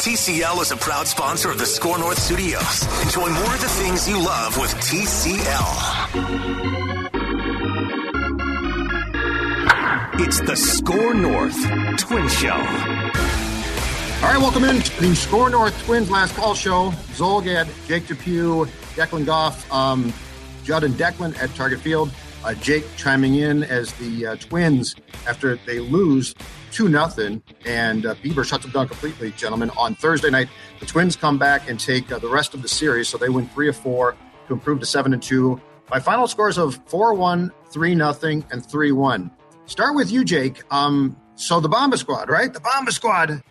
TCL is a proud sponsor of the Score North Studios. Enjoy more of the things you love with TCL. It's the Score North Twin Show. All right, welcome in to the Score North Twins last call show. Zulgad, Jake Depew, Declan Goff, um, Judd and Declan at Target Field. Uh, Jake chiming in as the uh, Twins after they lose two nothing, and uh, Bieber shuts them down completely, gentlemen. On Thursday night, the Twins come back and take uh, the rest of the series, so they win three of four to improve to seven and two. By final scores of four one, three nothing, and three one. Start with you, Jake. Um, so the Bomba Squad, right? The Bomba Squad.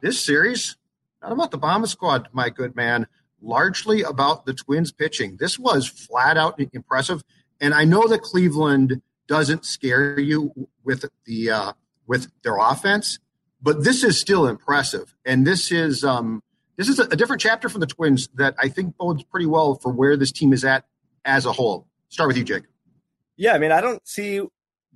This series, not about the Bomba Squad, my good man. Largely about the Twins pitching. This was flat out impressive, and I know that Cleveland doesn't scare you with the uh, with their offense, but this is still impressive. And this is um, this is a, a different chapter from the Twins that I think bodes pretty well for where this team is at as a whole. Start with you, Jake. Yeah, I mean, I don't see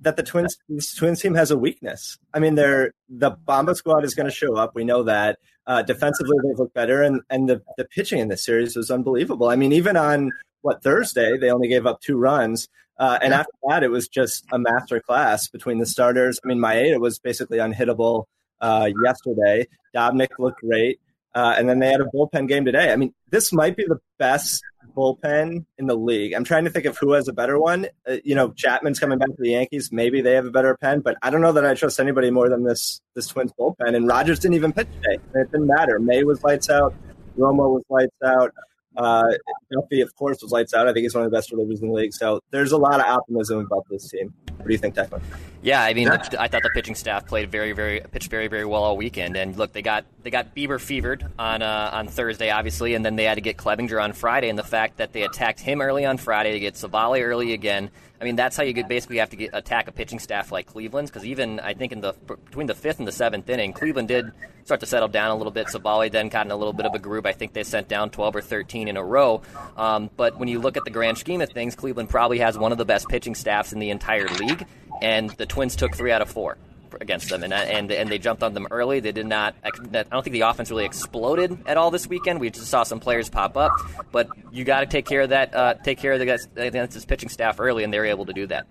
that the Twins this Twins team has a weakness. I mean, they're the Bomba squad is going to show up. We know that. Uh, defensively, they've looked better, and and the the pitching in this series was unbelievable. I mean, even on what Thursday, they only gave up two runs. Uh, and after that, it was just a master class between the starters. I mean, Maeda was basically unhittable uh, yesterday. Dobnak looked great. Uh, and then they had a bullpen game today. I mean, this might be the best bullpen in the league. I'm trying to think of who has a better one. Uh, you know, Chapman's coming back to the Yankees. Maybe they have a better pen, but I don't know that I trust anybody more than this this Twins bullpen. And Rogers didn't even pitch today. It didn't matter. May was lights out. Romo was lights out. Uh, Duffey, of course, was lights out. I think he's one of the best relievers in the league. So there's a lot of optimism about this team. What do you think, Declan? Yeah, I mean, I thought the pitching staff played very, very pitched very, very well all weekend. And look, they got they got Bieber fevered on uh, on Thursday, obviously, and then they had to get Clevinger on Friday. And the fact that they attacked him early on Friday to get Civale early again, I mean, that's how you could basically have to get, attack a pitching staff like Cleveland's. Because even I think in the between the fifth and the seventh inning, Cleveland did start to settle down a little bit. Civale then got in a little bit of a groove. I think they sent down 12 or 13 in a row. Um, but when you look at the grand scheme of things, Cleveland probably has one of the best pitching staffs in the entire league, and the Twins took three out of four against them, and and and they jumped on them early. They did not. I don't think the offense really exploded at all this weekend. We just saw some players pop up, but you got to take care of that. Uh, take care of the guys against this pitching staff early, and they were able to do that.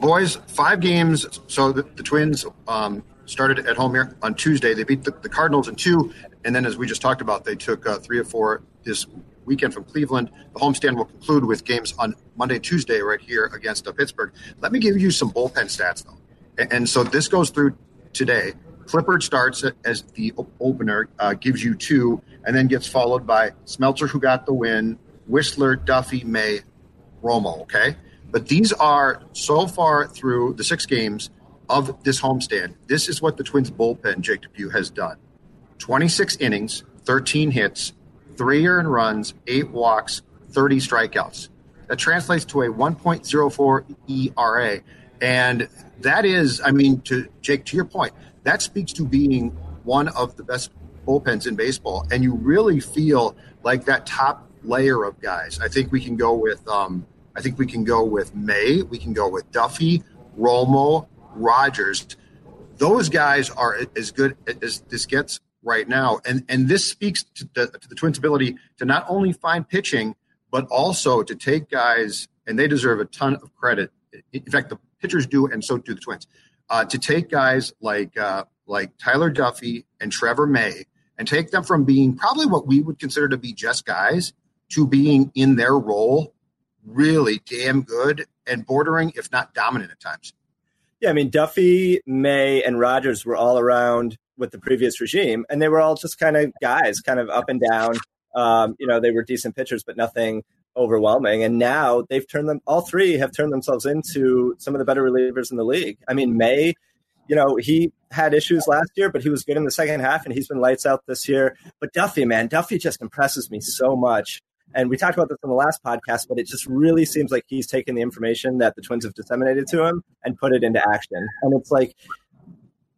Boys, five games. So the, the Twins um, started at home here on Tuesday. They beat the, the, Cardinals in two, and then as we just talked about, they took uh, three or four this weekend from Cleveland. The homestand will conclude with games on Monday, Tuesday, right here against uh, Pittsburgh. Let me give you some bullpen stats though. And so this goes through today. Clippard starts as the opener, uh, gives you two, and then gets followed by Smeltzer, who got the win, Wisler, Duffey, May, Romo. Okay. But these are so far through the six games of this homestand. This is what the Twins bullpen, Jake Depew, has done 26 innings, 13 hits, three earned runs, eight walks, 30 strikeouts. That translates to a 1.04 ERA. And that is, I mean, to Jake, to your point, that speaks to being one of the best bullpens in baseball. And you really feel like that top layer of guys. I think we can go with, um, I think we can go with May. We can go with Duffey, Romo, Rogers. Those guys are as good as this gets right now. And and this speaks to the, to the Twins' ability to not only find pitching, but also to take guys, and they deserve a ton of credit. In fact, the pitchers do, and so do the Twins. Uh, to take guys like uh, like Tyler Duffey and Trevor May and take them from being probably what we would consider to be just guys to being in their role really damn good and bordering, if not dominant at times. Yeah, I mean Duffey, May, and Rogers were all around with the previous regime, and they were all just kind of guys, kind of up and down. Um, you know, they were decent pitchers, but nothing overwhelming. And now they've turned them, all three have turned themselves into some of the better relievers in the league. I mean, May, you know, he had issues last year, but he was good in the second half and he's been lights out this year. But Duffey, man, Duffey just impresses me so much. And we talked about this in the last podcast, but it just really seems like he's taken the information that the Twins have disseminated to him and put it into action. And it's like,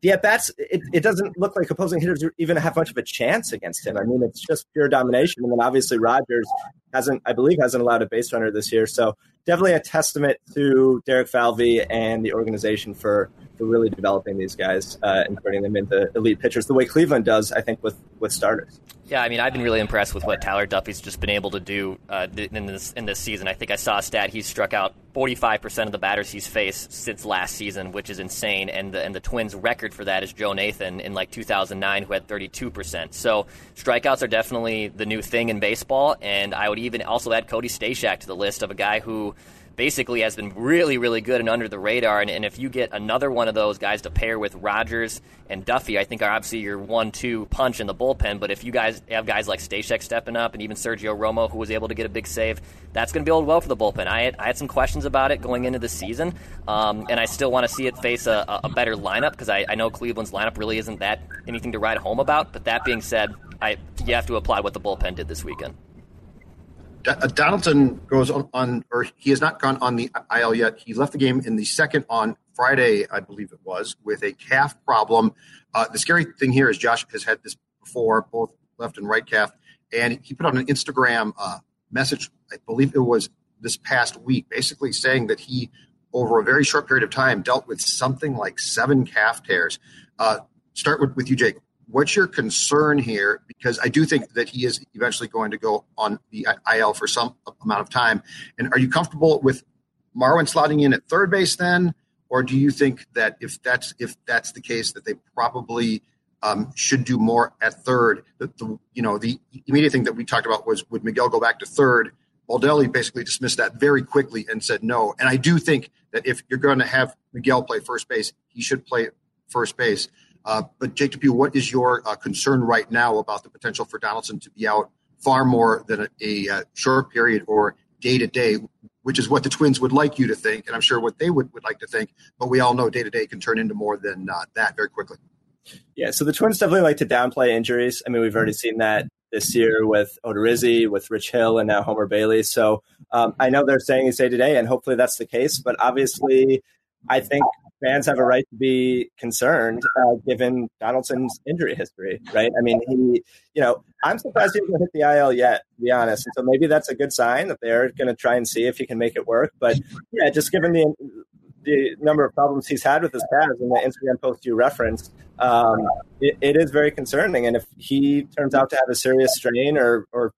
the at bats, it, it doesn't look like opposing hitters even have much of a chance against him. I mean, it's just pure domination. And then obviously Rogers hasn't, I believe, hasn't allowed a base runner this year. So definitely a testament to Derek Falvey and the organization for for really developing these guys uh, and turning them into elite pitchers the way Cleveland does, I think, with with starters. Yeah, I mean, I've been really impressed with what Tyler Duffey's just been able to do uh, in this in this season. I think I saw a stat he's struck out 45% of the batters he's faced since last season, which is insane. And the and the Twins' record for that is Joe Nathan in like 2009, who had 32%. So strikeouts are definitely the new thing in baseball. And I would even also add Cody Stashak to the list of a guy who basically has been really, really good and under the radar. And, and, if you get another one of those guys to pair with Rogers and Duffey, I think are obviously your one-two punch in the bullpen. But if you guys have guys like Stashak stepping up and even Sergio Romo, who was able to get a big save, that's going to build well for the bullpen. I had, I had some questions about it going into the season, um, and I still want to see it face a, a better lineup because I, I know Cleveland's lineup really isn't that anything to write home about. But that being said, I, you have to apply what the bullpen did this weekend. Uh, Donaldson goes on, on, or he has not gone on the IL yet. He left the game in the second on Friday, I believe it was, with a calf problem. Uh, the scary thing here is Josh has had this before, both left and right calf, and he put on an Instagram uh, message. I believe it was this past week, basically saying that he, over a very short period of time, dealt with something like seven calf tears. Uh, start with, with you, Jake what's your concern here? Because I do think that he is eventually going to go on the IL for some amount of time. And are you comfortable with Marwin slotting in at third base then, or do you think that if that's if that's the case, that they probably um, should do more at third? The, the, you know the immediate thing that we talked about was would Miguel go back to third? Baldelli basically dismissed that very quickly and said no. And I do think that if you're going to have Miguel play first base, he should play first base. Uh, but Jake Depew, what is your uh, concern right now about the potential for Donaldson to be out far more than a, a uh, short period or day to day, which is what the Twins would like you to think, and I'm sure what they would, would like to think. But we all know day to day can turn into more than uh, that very quickly. Yeah, so the Twins definitely like to downplay injuries. I mean, we've already seen that this year with Odorizzi, with Rich Hill, and now Homer Bailey. So um, I know they're saying it's day to day, and hopefully that's the case. But obviously, I think fans have a right to be concerned uh, given Donaldson's injury history, right? I mean, he, you know, I'm surprised he hasn't hit the IL yet, to be honest. And so maybe that's a good sign that they're going to try and see if he can make it work. But yeah, just given the the number of problems he's had with his calves and the Instagram post you referenced, um, it, it is very concerning. And if he turns out to have a serious strain or, or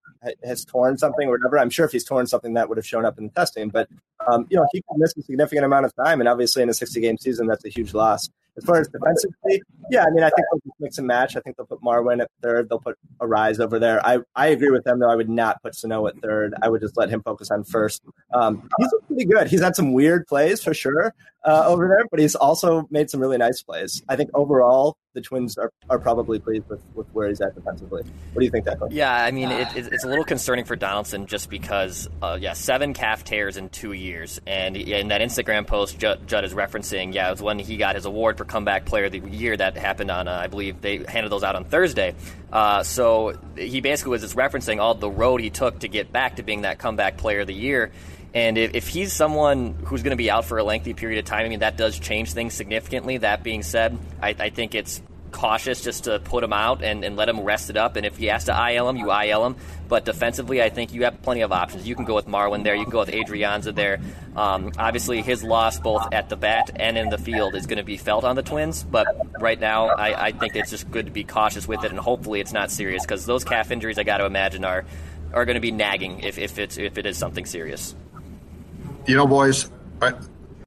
has torn something or whatever. I'm sure if he's torn something, that would have shown up in the testing. But um, you know, he could miss a significant amount of time, and obviously in a 60 game season, that's a huge loss. As far as defensively, yeah, I mean, I think they'll mix and match. I think they'll put Marwin at third. They'll put Arraez over there. I, I agree with them, though. I would not put Sano at third. I would just let him focus on first. Um, he's pretty good. He's had some weird plays for sure uh, over there, but he's also made some really nice plays. I think overall, the Twins are, are probably pleased with, with where he's at defensively. What do you think, Declan? Yeah, I mean, it, it's a little concerning for Donaldson just because, uh, yeah, seven calf tears in two years. And in that Instagram post Judd, Judd, is referencing, yeah, it was when he got his award for comeback player of the year that happened on, uh, I believe they handed those out on Thursday. Uh, so he basically was just referencing all the road he took to get back to being that comeback player of the year. And if, if he's someone who's going to be out for a lengthy period of time, I mean, that does change things significantly. That being said, I, I think it's cautious just to put him out and, and let him rest it up. And if he has to IL him, you IL him. But defensively, I think you have plenty of options. You can go with Marwin there. You can go with Adrianza there. Um, obviously, his loss both at the bat and in the field is going to be felt on the Twins. But right now, I, I think it's just good to be cautious with it, and hopefully it's not serious because those calf injuries, I got to imagine, are are going to be nagging if, if it's if it is something serious. You know, boys,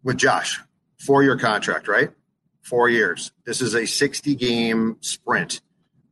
with Josh, four year contract, right? four years. This is a 60 game sprint.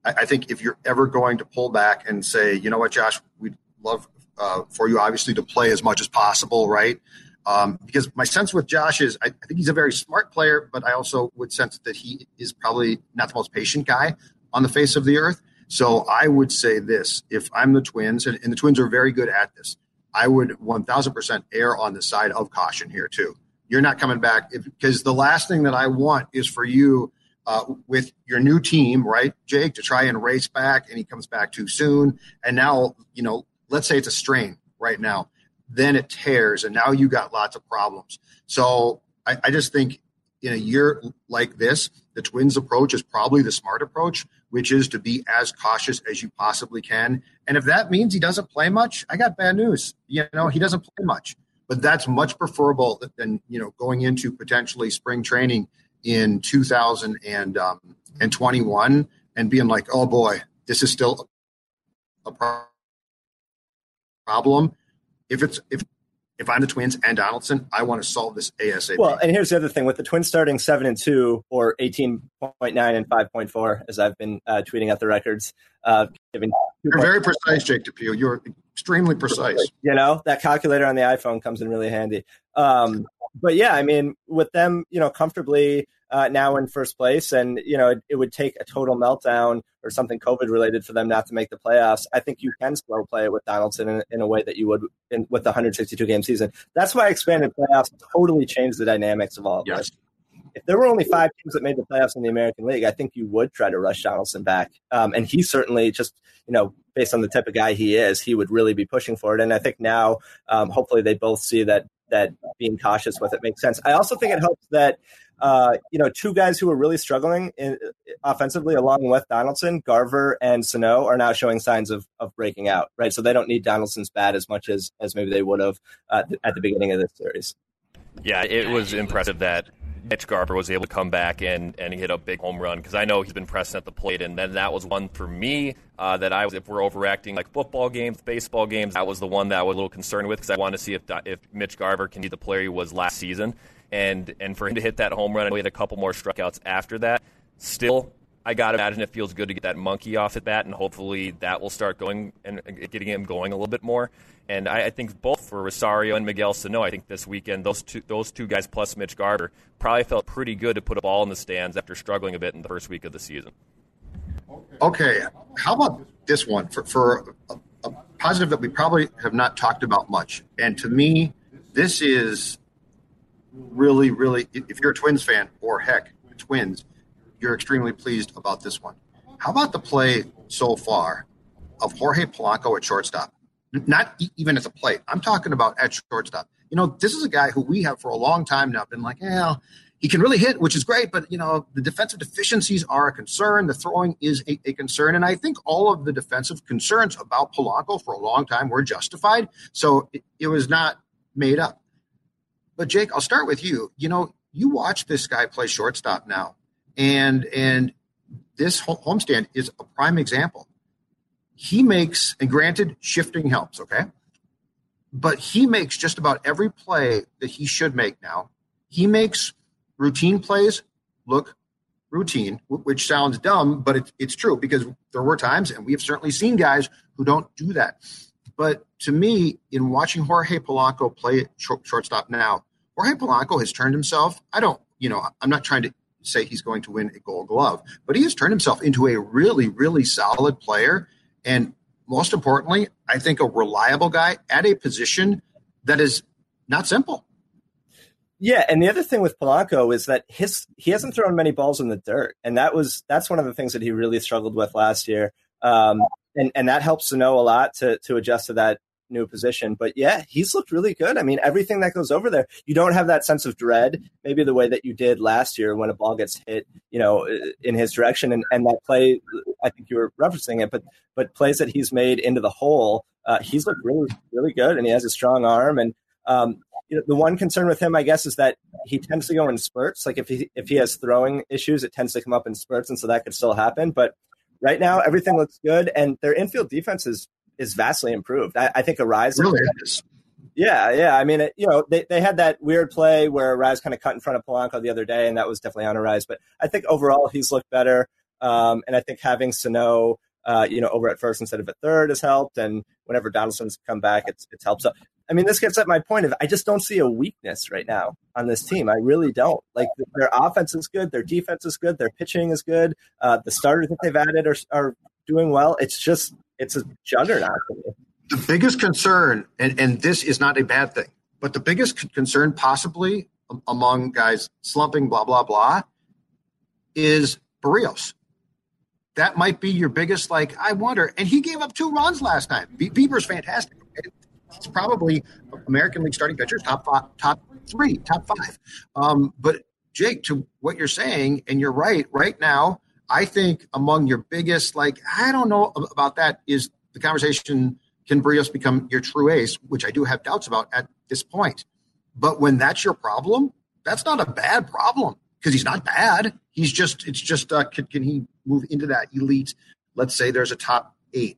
I, think if you're ever going to pull back and say, you know what, Josh, we'd love uh, for you obviously to play as much as possible, right? Um, because my sense with Josh is I, I, think he's a very smart player, but I also would sense that he is probably not the most patient guy on the face of the earth. So I would say this if I'm the Twins, and, and the Twins are very good at this, I would 1000% err on the side of caution here, too you're not coming back because the last thing that I want is for you uh, with your new team, right, Jake, to try and race back, and he comes back too soon, and now you know, let's say it's a strain right now, then it tears, and now you got lots of problems. So I, I just think in a year like this, the Twins' approach is probably the smart approach, which is to be as cautious as you possibly can. And if that means he doesn't play much, I got bad news. You know, he doesn't play much but that's much preferable than you know going into potentially spring training in 2021 um, and being like, oh boy, this is still a problem. If it's if if I'm the Twins and Donaldson, I want to solve this ASAP. Well, and here's the other thing: with the Twins starting seven and two or eighteen point nine and five point four, as I've been uh, tweeting at the records, uh, giving you're very precise, Jake DePew. You're extremely precise. You know that calculator on the iPhone comes in really handy. Um, but yeah, I mean, with them, you know, comfortably uh, now in first place, and you know, it, it, would take a total meltdown or something COVID related for them not to make the playoffs. I think you can slow play it with Donaldson in, in a way that you would in, with the 162 game season. That's why expanded playoffs totally changed the dynamics of all of yes. this. If there were only five teams that made the playoffs in the American League, I think you would try to rush Donaldson back. Um, and he certainly just, you know, based on the type of guy he is, he would really be pushing for it. And I think now, um, hopefully, they both see that that being cautious with it makes sense. I also think it helps that uh, you know two guys who are really struggling in, offensively, along with Donaldson, Garver and Sano, are now showing signs of of breaking out. Right, so they don't need Donaldson's bat as much as as maybe they would have uh, at the beginning of this series. Yeah, it was impressive that Mitch Garver was able to come back and, and hit a big home run because I know he's been pressing at the plate, and then that was one for me uh, that I was. If we're overacting like football games, baseball games, that was the one that I was a little concerned with because I wanted to see if if Mitch Garver can be the player he was last season, and and for him to hit that home run, and we had a couple more strikeouts after that. Still, I got to imagine it feels good to get that monkey off at bat, and hopefully that will start going and getting him going a little bit more. And I, I, think both for Rosario and Miguel Sano, I think this weekend those two those two guys plus Mitch Garver probably felt pretty good to put a ball in the stands after struggling a bit in the first week of the season. Okay, how about this one for for a, a positive that we probably have not talked about much, and to me, this is really really if you're a Twins fan or heck Twins, you're extremely pleased about this one. How about the play so far of Jorge Polanco at shortstop? Not even as a play. I'm talking about at shortstop. You know, this is a guy who we have for a long time now been like, yeah, he can really hit, which is great, but you know, the defensive deficiencies are a concern. The throwing is a, a concern, and I think all of the defensive concerns about Polanco for a long time were justified. So it, it was not made up. But Jake, I'll start with you. You know, you watch this guy play shortstop now, and and this homestand is a prime example he makes, and granted, shifting helps, okay? But he makes just about every play that he should make now. He makes routine plays look routine, which sounds dumb, but it's, it's true because there were times, and we have certainly seen guys who don't do that. But to me, in watching Jorge Polanco play shortstop now, Jorge Polanco has turned himself. I don't, you know, I'm not trying to say he's going to win a gold glove, but he has turned himself into a really, really solid player and most importantly, I think a reliable guy at a position that is not simple. Yeah, and the other thing with Polanco is that his he hasn't thrown many balls in the dirt, and that was that's one of the things that he really struggled with last year. Um, and and that helps to know a lot to to adjust to that new position. But yeah, he's looked really good. I mean, everything that goes over there, you don't have that sense of dread, maybe the way that you did last year when a ball gets hit, you know, in his direction. And, and that play, I think you were referencing it, but but plays that he's made into the hole, uh, he's looked really really good, and he has a strong arm. And um, you know, the one concern with him, I guess, is that he tends to go in spurts. Like if he if he has throwing issues, it tends to come up in spurts, and so that could still happen. But right now, everything looks good, and their infield defense is is vastly improved. I, I think Arraez really is. Yeah, yeah. I mean, it, you know, they, they had that weird play where Arraez kind of cut in front of Polanco the other day, and that was definitely on Arraez. But I think overall he's looked better, um, and I think having Sano, uh, you know, over at first instead of at third has helped. And whenever Donaldson's come back, it's it's helped. So, I mean, this gets at my point of I just don't see a weakness right now on this team. I really don't. Like their offense is good, their defense is good, their pitching is good. Uh, the starters that they've added are are doing well. It's just it's a juggernaut. The biggest concern, and, and this is not a bad thing, but the biggest concern possibly among guys slumping, blah, blah, blah, is Berrios. That might be your biggest, like, I wonder. And he gave up two runs last time. Bieber's fantastic. He's probably American League starting pitchers, top five, top three, top five. Um, but Jake, to what you're saying, and you're right, right now, I think among your biggest, like, I don't know about that, is the conversation can Berrios become your true ace, which I do have doubts about at this point. But when that's your problem, that's not a bad problem because he's not bad. He's just it's just uh, can, can he move into that elite? Let's say there's a top eight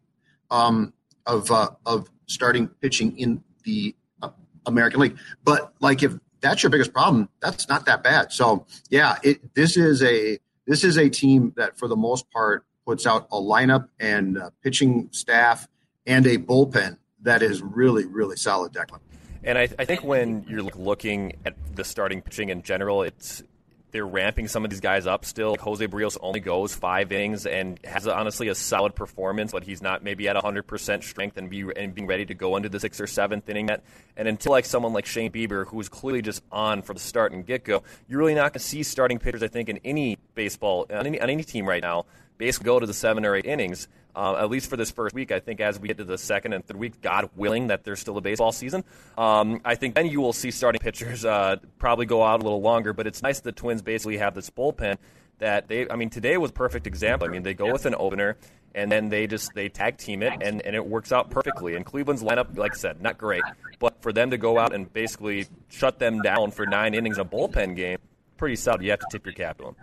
um, of uh, of starting pitching in the uh, American League. But like if that's your biggest problem, that's not that bad. So yeah, it this is a this is a team that for the most part puts out a lineup and uh, pitching staff and a bullpen that is really really solid. Declan. And I, I think when you're looking at the starting pitching in general, it's they're ramping some of these guys up still. Jose Berrios only goes five innings and has honestly a solid performance, but he's not maybe at 100% strength and, be, and being ready to go into the sixth or seventh inning yet. And until like someone like Shane Bieber, who is clearly just on from the start and get go, you're really not going to see starting pitchers, I think, in any baseball, on any, on any team right now, basically go to the seven or eight innings uh, at least for this first week. I think as we get to the second and third week, God willing that there's still a baseball season, um, I think then you will see starting pitchers uh, probably go out a little longer. But it's nice the Twins basically have this bullpen that they. I mean, today was perfect example. I mean, they go with an opener. And then they just they tag team it, and, and it works out perfectly. And Cleveland's lineup, like I said, not great, but for them to go out and basically shut them down for nine innings in a bullpen game, pretty solid. You have to tip your cap to them.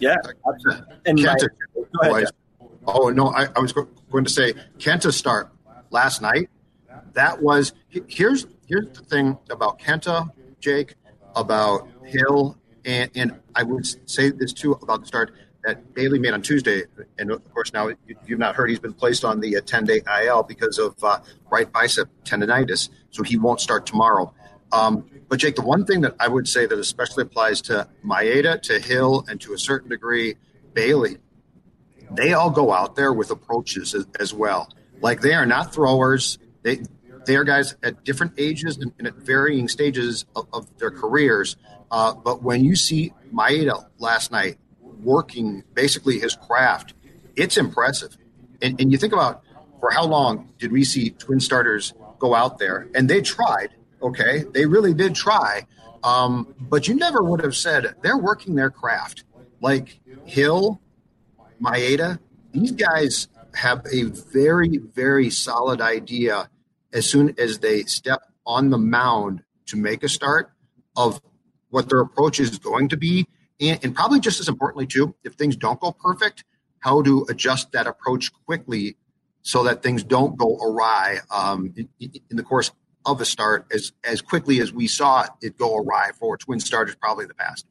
Yeah, And Kenta, my, oh no, I, I, was going to say Kenta start last night. That was here's here's the thing about Kenta, Jake, about Hill, and, and I would say this too about the start that Bailey made on Tuesday, and of course now you've not heard he's been placed on the 10 day IL because of uh, right bicep tendonitis, so he won't start tomorrow. Um, but Jake, the one thing that I would say that especially applies to Maeda, to Hill, and to a certain degree Bailey, they all go out there with approaches as, as well. Like they are not throwers. They they are guys at different ages and, and at varying stages of, of their careers. Uh, but when you see Maeda last night working basically his craft, it's impressive. And, and you think about for how long did we see twin starters go out there and they tried Okay, they really did try, um, but you never would have said they're working their craft. Like Hill, Maeda, these guys have a very, very solid idea as soon as they step on the mound to make a start of what their approach is going to be. And, and, probably just as importantly, too, if things don't go perfect, how to adjust that approach quickly so that things don't go awry um, in, in, the course of a start as as quickly as we saw it go awry for twin starters probably the past.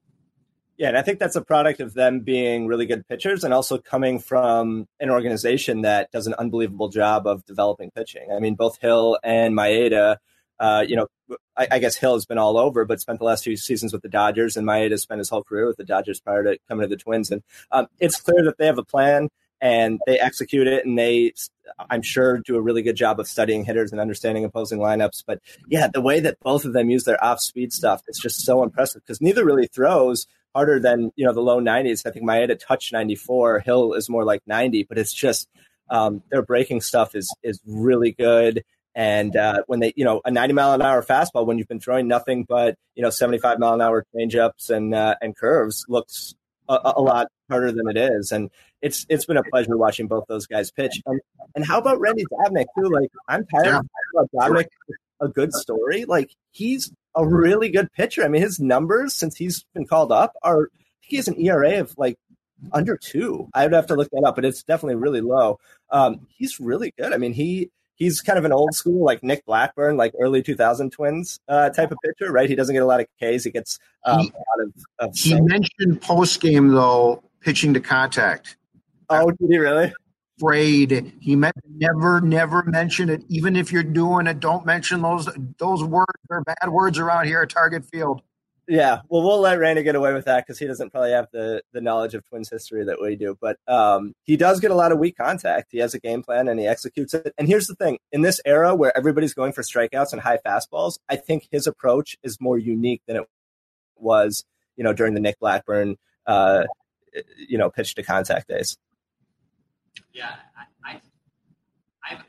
Yeah, and I think that's a product of them being really good pitchers and also coming from an organization that does an unbelievable job of developing pitching. I mean, both Hill and Maeda, uh, you know, I, I, guess Hill has been all over, but spent the last few seasons with the Dodgers, and Maeda spent his whole career with the Dodgers prior to coming to the Twins. And um, it's clear that they have a plan and they execute it and they i'm sure do a really good job of studying hitters and understanding opposing lineups. But yeah the way that both of them use their off speed stuff it's just so impressive because neither really throws harder than you know the low 90s i think Maeda touch 94 hill is more like 90 but it's just um, their breaking stuff is is really good. And uh, when they, you know, a 90 mile an hour fastball, when you've been throwing nothing but, you know, 75 mile an hour changeups and uh, and curves, looks a, a, lot harder than it is. And it's it's been a pleasure watching both those guys pitch. And and how about Randy Dobnak too? Like I'm tired yeah. of about Dobnak. A good story. Like he's a really good pitcher. I mean, his numbers since he's been called up are he has an ERA of like under two. I would have to look that up, but it's definitely really low. Um, he's really good. I mean, he he's kind of an old school like Nick Blackburn, like early 2000 Twins uh, type of pitcher, right? He doesn't get a lot of Ks. He gets um, he, a lot of. of he mentioned post game though pitching to contact. Oh, did he really? Afraid. He meant never, never mention it. Even if you're doing it, don't mention those those words. They're bad words around here at Target Field. Yeah, well, we'll let Randy get away with that because he doesn't probably have the the knowledge of Twins history that we do. But um, he does get a lot of weak contact. He has a game plan and he executes it. And here's the thing: in this era where everybody's going for strikeouts and high fastballs, I think his approach is more unique than it was, you know, during the Nick Blackburn, uh, you know, pitch to contact days. Yeah,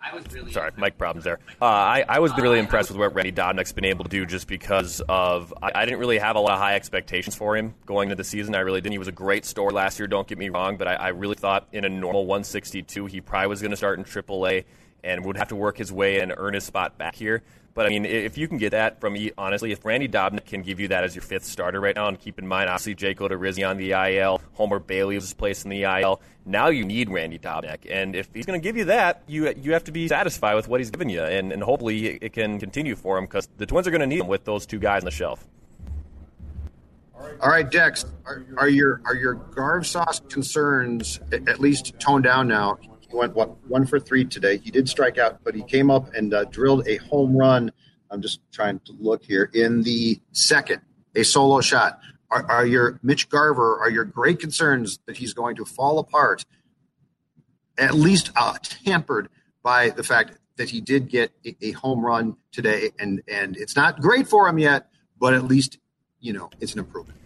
I, was really sorry, mic problems there. Uh, I, I was really impressed with what Randy Dobnak's been able to do, just because of I, I, didn't really have a lot of high expectations for him going into the season. I really didn't. He was a great store last year. Don't get me wrong, but I, I really thought in a normal 162 he probably was going to start in AAA and would have to work his way and earn his spot back here. But I mean, if you can get that from honestly, if Randy Dobnak can give you that as your fifth starter right now, and keep in mind, obviously Jake Odorizzi on the IL, Homer Bailey was placed in the IL. Now you need Randy Dobnak, and if he's going to give you that, you you have to be satisfied with what he's given you, and, and hopefully it can continue for him because the Twins are going to need him with those two guys on the shelf. All right, Dex, are, are your are your Garv sauce concerns at least toned down now? He went what one for three today. He did strike out, but he came up and uh, drilled a home run. I'm just trying to look here in the second, a solo shot. Are, are your Mitch Garver? Are your great concerns that he's going to fall apart? At least uh, tampered by the fact that he did get a, a home run today, and and it's not great for him yet, but at least you know it's an improvement.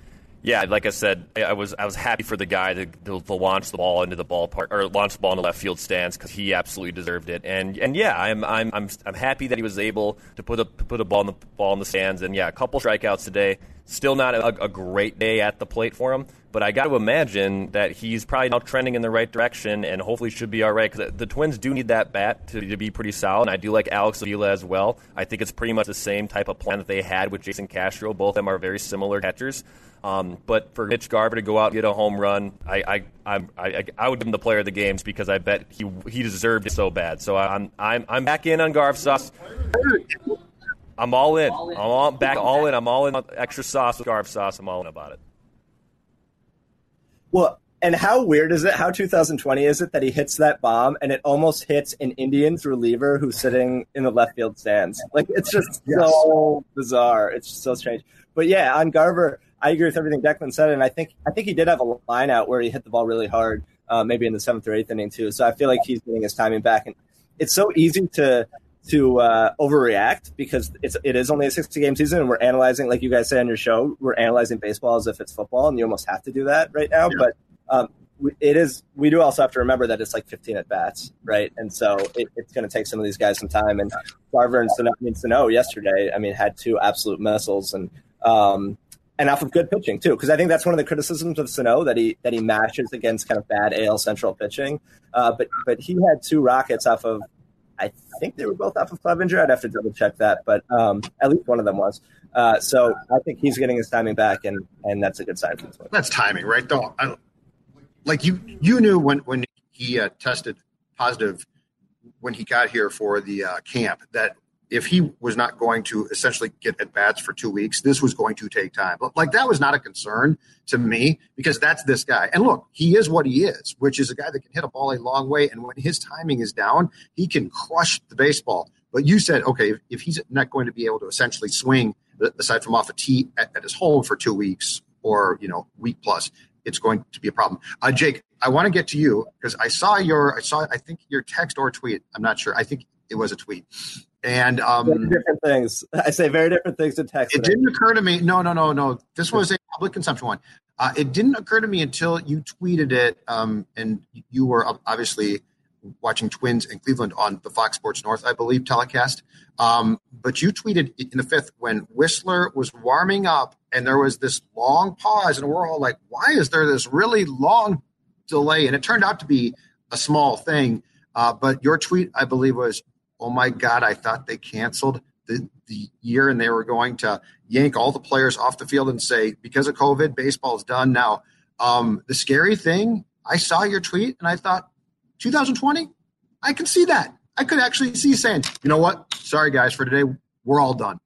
Yeah, like I said, I was I was happy for the guy to, to, to launch the ball into the ballpark or launch the ball in the left field stands because he absolutely deserved it. And and yeah, I'm I'm I'm I'm happy that he was able to put a put a ball in the ball in the stands. And yeah, a couple strikeouts today. Still not a, a great day at the plate for him, but I got to imagine that he's probably now trending in the right direction and hopefully should be all right because the Twins do need that bat to, to be pretty solid. And I do like Alex Avila as well. I think it's pretty much the same type of plan that they had with Jason Castro. Both of them are very similar catchers. Um, but for Mitch Garver to go out and get a home run, I I, I I I would give him the player of the games because I bet he he deserved it so bad. So I'm I'm I'm back in on Garv sauce. I'm all in. I'm all back all in. I'm all in extra sauce with Garv sauce. I'm all in about it. Well, and how weird is it? How 2020 is it that he hits that bomb and it almost hits an Indians reliever who's sitting in the left field stands? Like it's just yes. so bizarre. It's just so strange. But yeah, on Garver, I agree with everything Declan said, and I think I think he did have a line out where he hit the ball really hard, uh, maybe in the seventh or eighth inning too. So I feel like he's getting his timing back, and it's so easy to to uh, overreact because it's it is only a 60 game season and we're analyzing like you guys say on your show we're analyzing baseball as if it's football and you almost have to do that right now yeah. but um, it is we do also have to remember that it's like 15 at bats right and so it, it's going to take some of these guys some time and Garver and Sano, I mean Sano yesterday I mean had two absolute missiles and um, and off of good pitching too, because I think that's one of the criticisms of Sano that he that he matches against kind of bad AL Central pitching. Uh, but but he had two rockets off of I think they were both off of Clevinger. I'd have to double check that, but um, at least one of them was. Uh, so I think he's getting his timing back, and and that's a good sign for this. That's timing, right? Though, I, like you you knew when when he uh, tested positive when he got here for the uh, camp that if he was not going to essentially get at bats for two weeks, this was going to take time. But like that was not a concern to me because that's this guy. And look, he is what he is, which is a guy that can hit a ball a long way. And when his timing is down, he can crush the baseball. But you said, okay, if, he's not going to be able to essentially swing aside from off a tee at, at his home for two weeks or you know week plus, it's going to be a problem. Uh, Jake, I want to get to you because I saw your, I saw, I think your text or tweet. I'm not sure. I think it was a tweet and um, very different things. I say very different things in text. It didn't occur to me. No, no, no, no. This was a public consumption one. Uh, it didn't occur to me until you tweeted it, um, and you were obviously watching Twins and Cleveland on the Fox Sports North, I believe, telecast. Um, but you tweeted in the fifth when Wisler was warming up, and there was this long pause, and we're all like, "Why is there this really long delay?" And it turned out to be a small thing. Uh, but your tweet, I believe, was oh my God, I thought they canceled the, the year and they were going to yank all the players off the field and say, because of COVID, baseball is done now. Um, the scary thing, I saw your tweet and I thought, 2020, I can see that. I could actually see saying, you know what? Sorry, guys, for today, we're all done.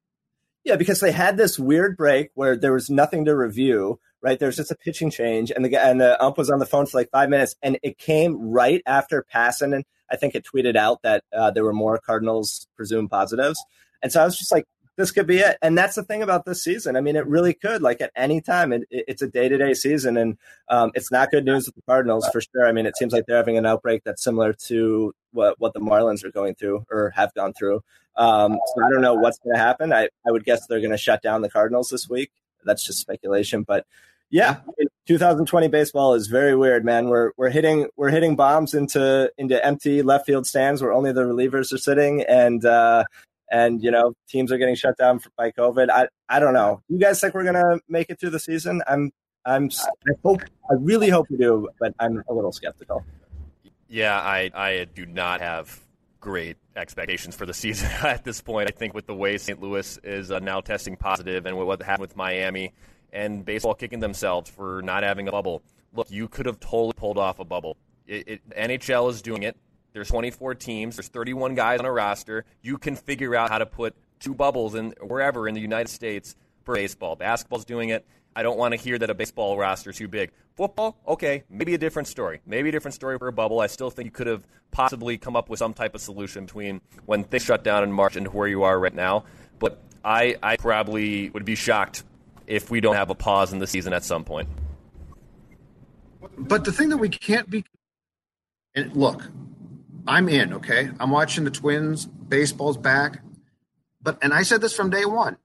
Yeah, because they had this weird break where there was nothing to review, right? There was just a pitching change, and the and the ump was on the phone for like five minutes, and it came right after passing and I think it tweeted out that uh, there were more Cardinals presumed positives. And so I was just like, this could be it. And that's the thing about this season. I mean, it really could. Like at any time, it, it's a day to day season, and um, it's not good news with the Cardinals for sure. I mean, it seems like they're having an outbreak that's similar to what what the Marlins are going through or have gone through. Um, so I don't know what's going to happen. I, I would guess they're going to shut down the Cardinals this week. That's just speculation, but yeah, 2020 baseball is very weird, man. We're we're hitting we're hitting bombs into into empty left field stands where only the relievers are sitting, and uh, and you know teams are getting shut down by COVID. I I don't know. You guys think we're gonna make it through the season? I'm I'm I hope I really hope we do, but I'm a little skeptical. Yeah, I I do not have great expectations for the season at this point. I think with the way St. Louis is uh, now testing positive and what happened with Miami and baseball kicking themselves for not having a bubble. Look, you could have totally pulled off a bubble. It, it, NHL is doing it. There's 24 teams. There's 31 guys on a roster. You can figure out how to put two bubbles in wherever in the United States for baseball. Basketball's doing it. I don't want to hear that a baseball roster is too big. Football, okay, maybe a different story. Maybe a different story for a bubble. I still think you could have possibly come up with some type of solution between when things shut down in March and where you are right now. But I, I probably would be shocked if we don't have a pause in the season at some point. But the thing that we can't be, and look, I'm in. Okay, I'm watching the Twins. Baseball's back, but and I said this from day one.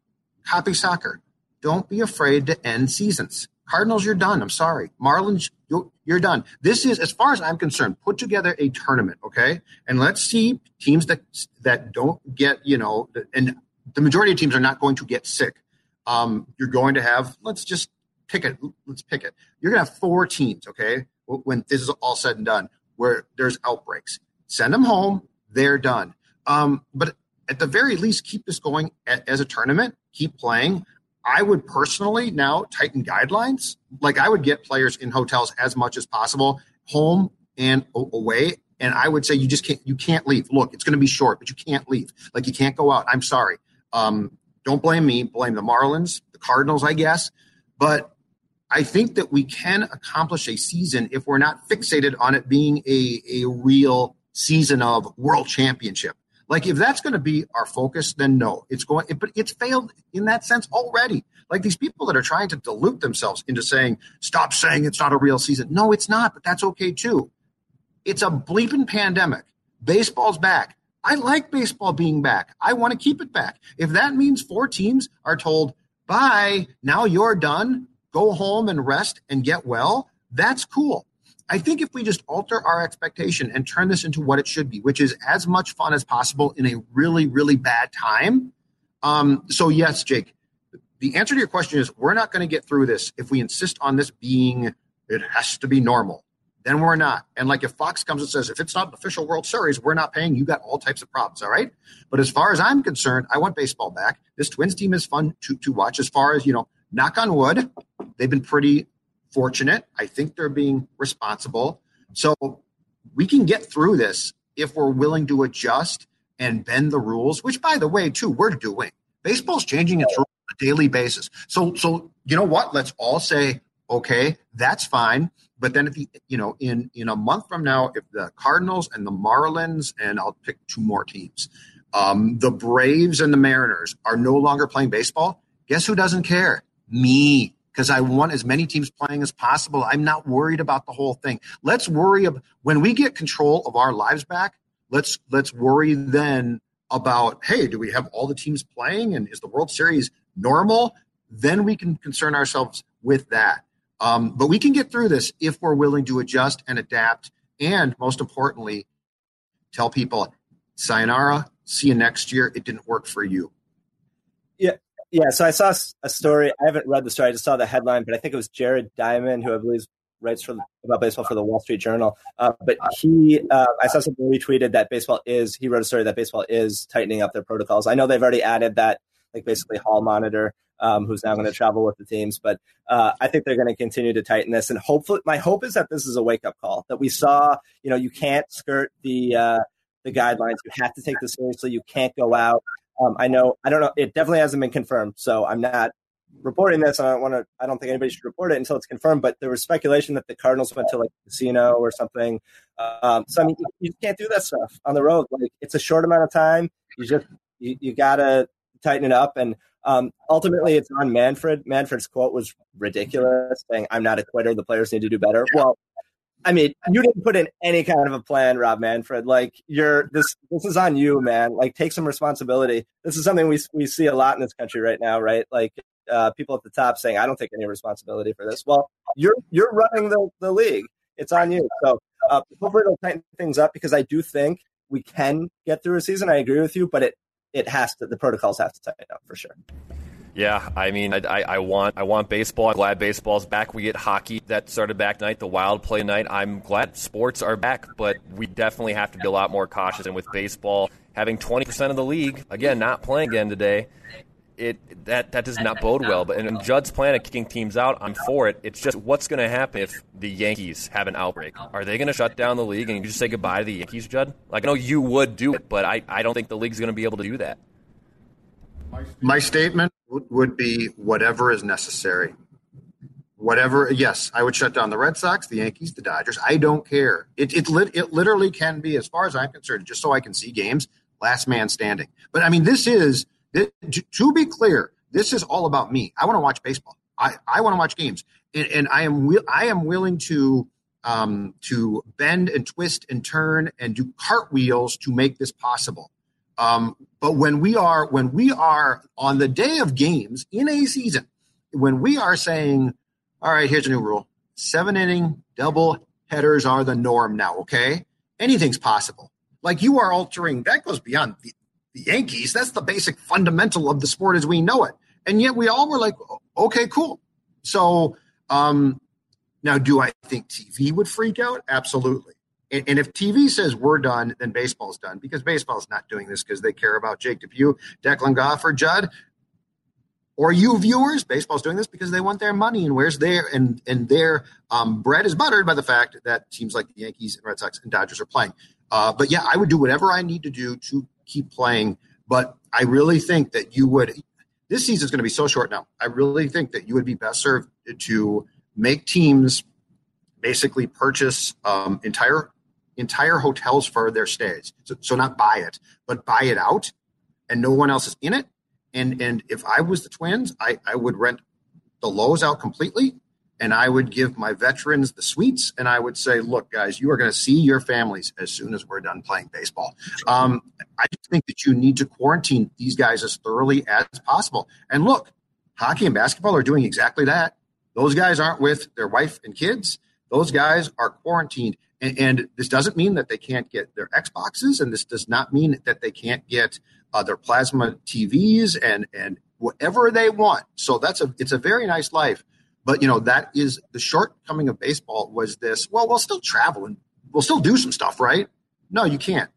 Copy soccer. Don't be afraid to end seasons. Cardinals, you're done. I'm sorry. Marlins, you're done. This is, as far as I'm concerned, put together a tournament, okay? And let's see teams that that don't get, you know, and the majority of teams are not going to get sick. Um, you're going to have, let's just pick it. Let's pick it. You're going to have four teams, okay? When this is all said and done, where there's outbreaks. Send them home. They're done. Um, but at the very least, keep this going as a tournament. Keep playing. I would personally now tighten guidelines. Like I would get players in hotels as much as possible, home and away. And I would say you just can't you can't leave. Look, it's going to be short, but you can't leave. Like you can't go out. I'm sorry. Um, don't blame me. Blame the Marlins, the Cardinals, I guess. But I think that we can accomplish a season if we're not fixated on it being a, a real season of world championship. Like if that's going to be our focus, then no, it's going. But it's failed in that sense already. Like these people that are trying to dilute themselves into saying, "Stop saying it's not a real season." No, it's not. But that's okay too. It's a bleeping pandemic. Baseball's back. I like baseball being back. I want to keep it back. If that means four teams are told, "Bye, now you're done. Go home and rest and get well," that's cool. I think if we just alter our expectation and turn this into what it should be, which is as much fun as possible in a really, really bad time. Um, so, yes, Jake, the answer to your question is we're not going to get through this if we insist on this being, it has to be normal. Then we're not. And like if Fox comes and says, if it's not an official World Series, we're not paying, you got all types of problems. All right. But as far as I'm concerned, I want baseball back. This Twins team is fun to, to watch as far as, you know, knock on wood. They've been pretty fortunate. I think they're being responsible. So we can get through this if we're willing to adjust and bend the rules, which by the way, too, we're doing. Baseball's changing its rules on a daily basis. So so you know what? Let's all say, okay, that's fine. But then if you you know, in in a month from now, if the Cardinals and the Marlins, and I'll pick two more teams, um, the Braves and the Mariners are no longer playing baseball, guess who doesn't care? Me because I want as many teams playing as possible. I'm not worried about the whole thing. Let's worry about when we get control of our lives back. Let's let's worry then about hey, do we have all the teams playing and is the World Series normal? Then we can concern ourselves with that. Um, but we can get through this if we're willing to adjust and adapt, and most importantly, tell people, "Sayonara, see you next year." It didn't work for you. Yeah, yeah, so I saw a story. I haven't read the story. I just saw the headline, but I think it was Jared Diamond, who I believe writes for about baseball for the Wall Street Journal. Uh, but he, uh, I saw something retweeted that baseball is. He wrote a story that baseball is tightening up their protocols. I know they've already added that, like basically hall monitor, um, who's now going to travel with the teams. But uh, I think they're going to continue to tighten this, and hopefully, my hope is that this is a wake up call. That we saw, you know, you can't skirt the uh, the guidelines. You have to take this seriously. You can't go out um, I know, I don't know, it definitely hasn't been confirmed, so I'm not reporting this. I don't want to. I don't think anybody should report it until it's confirmed. But there was speculation that the Cardinals went to like a casino or something. Um, so I mean, you, you, can't do that stuff on the road. Like it's a short amount of time. You just you, you gotta tighten it up. And um, ultimately, it's on Manfred. Manfred's quote was ridiculous, saying, "I'm not a quitter. The players need to do better." Well, I mean, you didn't put in any kind of a plan, Rob Manfred. Like you're this this is on you, man. Like take some responsibility. This is something we we see a lot in this country right now, right? Like uh, people at the top saying, "I don't take any responsibility for this." Well, you're you're running the the league. It's on you. So uh, hopefully it'll tighten things up because I do think we can get through a season. I agree with you, but it it has to the protocols have to tighten up for sure. Yeah, I mean, I, I, want I want baseball. I'm glad baseball's back. We get hockey that started back tonight, the Wild play night. I'm glad sports are back, but we definitely have to be a lot more cautious. And with baseball having 20% of the league again not playing again today, it that that does not bode well. But and Judd's plan of kicking teams out, I'm for it. It's just what's going to happen if the Yankees have an outbreak? Are they going to shut down the league and you just say goodbye to the Yankees, Judd? Like I know you would do it, but I, I don't think the league's going to be able to do that. My statement would be whatever is necessary. Whatever, yes, I would shut down the Red Sox, the Yankees, the Dodgers. I don't care. It it, lit, it literally can be, as far as I'm concerned, just so I can see games, last man standing. But I mean, this is to be clear, this is all about me. I want to watch baseball. I, I want to watch games, and, and I am I am willing to um, to bend and twist and turn and do cartwheels to make this possible. Um, but when we are when we are on the day of games in a season, when we are saying, "All right, here's a new rule: seven inning double headers are the norm now." Okay, anything's possible. Like you are altering that goes beyond the Yankees. That's the basic fundamental of the sport as we know it. And yet we all were like, okay, cool. So um, now, do I think TV would freak out? Absolutely. And, and if TV says we're done, then baseball's done because baseball's not doing this because they care about Jake DePew, Declan Goff, or Judd. Or you viewers, baseball's doing this because they want their money and where's their and and their um, bread is buttered by the fact that teams like the Yankees and Red Sox and Dodgers are playing. Uh, but yeah, I would do whatever I need to do to keep playing. But I really think that you would. This season is going to be so short now. I really think that you would be best served to make teams basically purchase um, entire entire hotels for their stays. So, so not buy it, but buy it out, and no one else is in it. And and if I was the Twins, I I would rent the Loews out completely and I would give my veterans the suites, and I would say, "Look, guys, you are going to see your families as soon as we're done playing baseball." Um, I just think that you need to quarantine these guys as thoroughly as possible. And look, hockey and basketball are doing exactly that. Those guys aren't with their wife and kids; those guys are quarantined. And, and this doesn't mean that they can't get their Xboxes, and this does not mean that they can't get uh, their plasma TVs and and whatever they want. So that's a it's a very nice life but you know that is the shortcoming of baseball was this. Well, we'll still travel and we'll still do some stuff, right? No, you can't.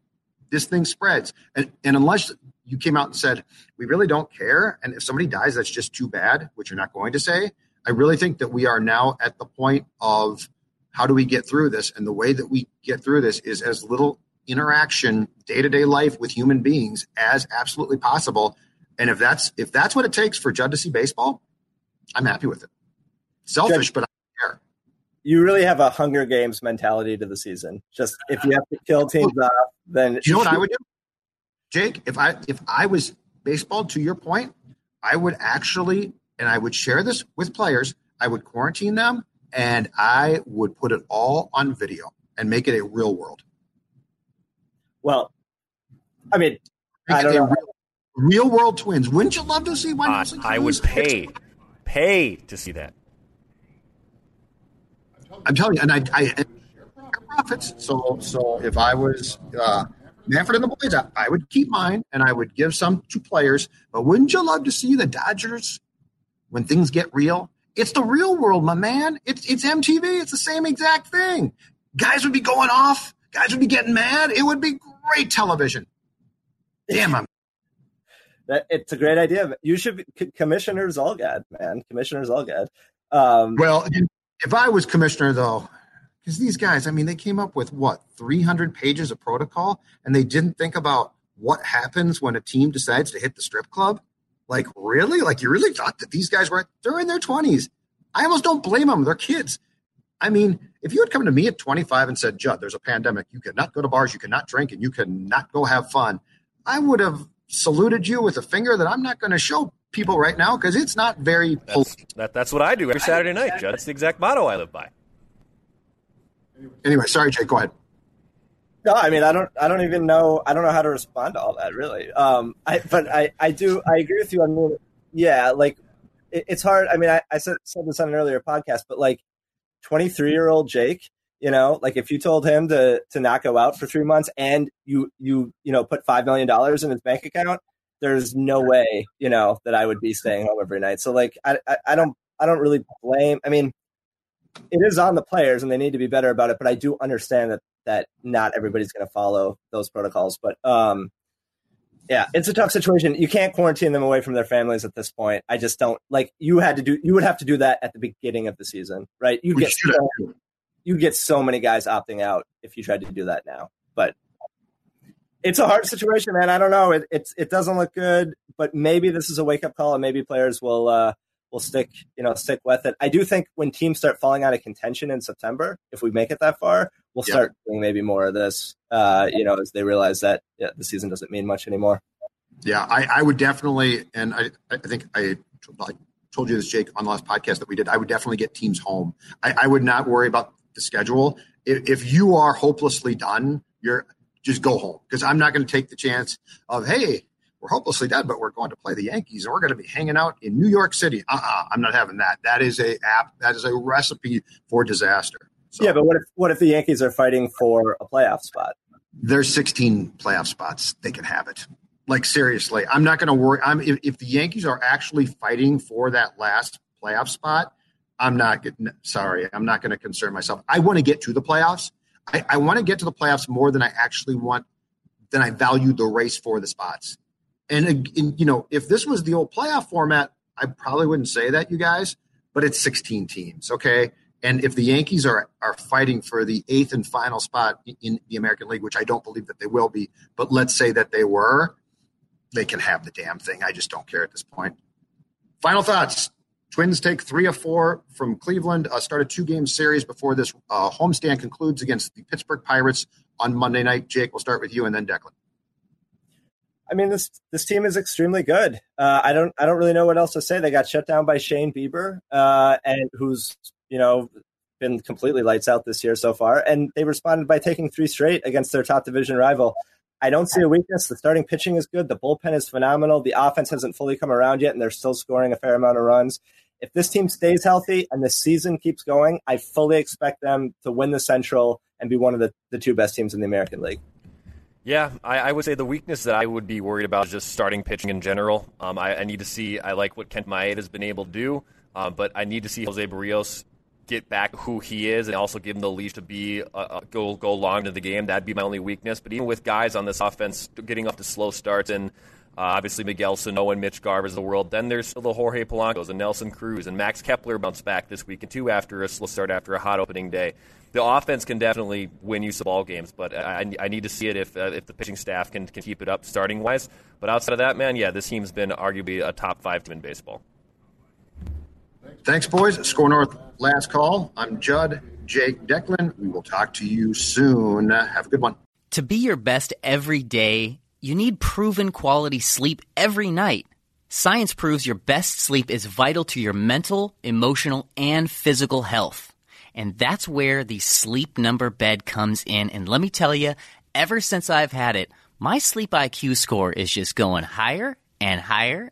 This thing spreads, and, and unless you came out and said we really don't care, and if somebody dies, that's just too bad, which you're not going to say. I really think that we are now at the point of how do we get through this, and the way that we get through this is as little interaction, day to day life with human beings as absolutely possible. And if that's if that's what it takes for Judd to see baseball, I'm happy with it. Selfish, but I care. You really have a Hunger Games mentality to the season. Just if you have to kill teams off, then you know what I would do, Jake? If I if I was baseball, to your point, I would actually, and I would share this with players. I would quarantine them, and I would put it all on video and make it a real world. Well, I mean, I don't know. Real, real, world twins. Wouldn't you love to see one? Uh, I would pay, pay to see that. I'm telling you, and I, I and profits. So, so if I was uh, Manfred and the boys, I, I, would keep mine and I would give some to players. But wouldn't you love to see the Dodgers when things get real? It's the real world, my man. It's it's MTV. It's the same exact thing. Guys would be going off. Guys would be getting mad. It would be great television. Damn, I'm. That, it's a great idea. You should be, commissioners Zulgad, man. Commissioners Zulgad. Um, well, if I was commissioner, though, because these guys, I mean, they came up with what 300 pages of protocol, and they didn't think about what happens when a team decides to hit the strip club. Like, really? Like, you really thought that these guys were they're in their 20s? I almost don't blame them. They're kids. I mean, if you had come to me at 25 and said, Judd, there's a pandemic, you cannot go to bars, you cannot drink, and you cannot go have fun, I would have saluted you with a finger that I'm not going to show people right now because it's not very. That's, that, that's what I do every Saturday night, Judd. That's the exact motto I live by. Anyway, sorry, Jake. Go ahead. No, I mean, I don't, I don't even know, I don't know how to respond to all that, really. Um, I, but I, I do, I agree with you. I mean, yeah, like it, it's hard. I mean, I, I said, said this on an earlier podcast, but like, twenty three year old Jake, you know, like if you told him to to not go out for three months and you you you know put five million dollars in his bank account, there's no way, you know, that I would be staying home every night. So like, I, I, I don't, I don't really blame. I mean, it is on the players and they need to be better about it, but I do understand that, that not everybody's going to follow those protocols. But, um, yeah, it's a tough situation. You can't quarantine them away from their families at this point. I just don't like you had to do you would have to do that at the beginning of the season, right? You get so, you get so many guys opting out if you tried to do that now. But it's a hard situation, man. I don't know. It it's it doesn't look good, but maybe this is a wake up call, and maybe players will uh, will stick you know stick with it. I do think when teams start falling out of contention in September, if we make it that far, we'll yep. start doing maybe more of this. Uh, you know, as they realize that yeah, the season doesn't mean much anymore. Yeah, I, I would definitely, and I I think I. I told you this, Jake, on the last podcast that we did. I would definitely get teams home. I, I would not worry about the schedule. If, if you are hopelessly done, you're just go home because I'm not going to take the chance of hey, we're hopelessly dead, but we're going to play the Yankees and we're going to be hanging out in New York City. Uh, uh-uh, I'm not having that. That is a app. That is a recipe for disaster. So, yeah, but what if what if the Yankees are fighting for a playoff spot? There's 16 playoff spots. They can have it. Like seriously, I'm not going to worry. I'm if, if the Yankees are actually fighting for that last playoff spot, I'm not getting. Sorry, I'm not going to concern myself. I want to get to the playoffs. I, I want to get to the playoffs more than I actually want, than I value the race for the spots. And, and, you know, if this was the old playoff format, I probably wouldn't say that, you guys. But it's 16 teams, okay. And if the Yankees are are fighting for the eighth and final spot in the American League, which I don't believe that they will be, but let's say that they were, they can have the damn thing. I just don't care at this point. Final thoughts. Twins take three of four from Cleveland. Uh, start a two game series before this uh, homestand concludes against the Pittsburgh Pirates on Monday night. Jake, we'll start with you and then Declan. I mean this this team is extremely good. Uh, I don't I don't really know what else to say. They got shut down by Shane Bieber, uh, and who's you know been completely lights out this year so far, and they responded by taking three straight against their top division rival. I don't see a weakness. The starting pitching is good. The bullpen is phenomenal. The offense hasn't fully come around yet, and they're still scoring a fair amount of runs. If this team stays healthy and the season keeps going, I fully expect them to win the Central and be one of the, the two best teams in the American League. Yeah, I, I, would say the weakness that I would be worried about is just starting pitching in general. Um, I, I, need to see. I like what Kenta Maeda has been able to do, uh, but I need to see Jose Berrios get back who he is and also give him the leash to be uh, uh, go go long into the game. That'd be my only weakness. But even with guys on this offense getting off to slow starts and uh, obviously Miguel Sano and Mitch Garver's the world. Then there's still the Jorge Polanco's and Nelson Cruz and Max Kepler bounced back this week and two after a slow start after a hot opening day. The offense can definitely win you some ball games, but I, I need to see it if uh, if the pitching staff can, can keep it up starting wise. But outside of that, man, yeah, this team's been arguably a top five team in baseball. Thanks, boys. SKOR North last call. I'm Judd, Jake, Declan. We will talk to you soon. Have a good one. To be your best every day, you need proven quality sleep every night. Science proves your best sleep is vital to your mental, emotional, and physical health. And that's where the sleep number bed comes in. And let me tell you, ever since I've had it, my sleep IQ score is just going higher and higher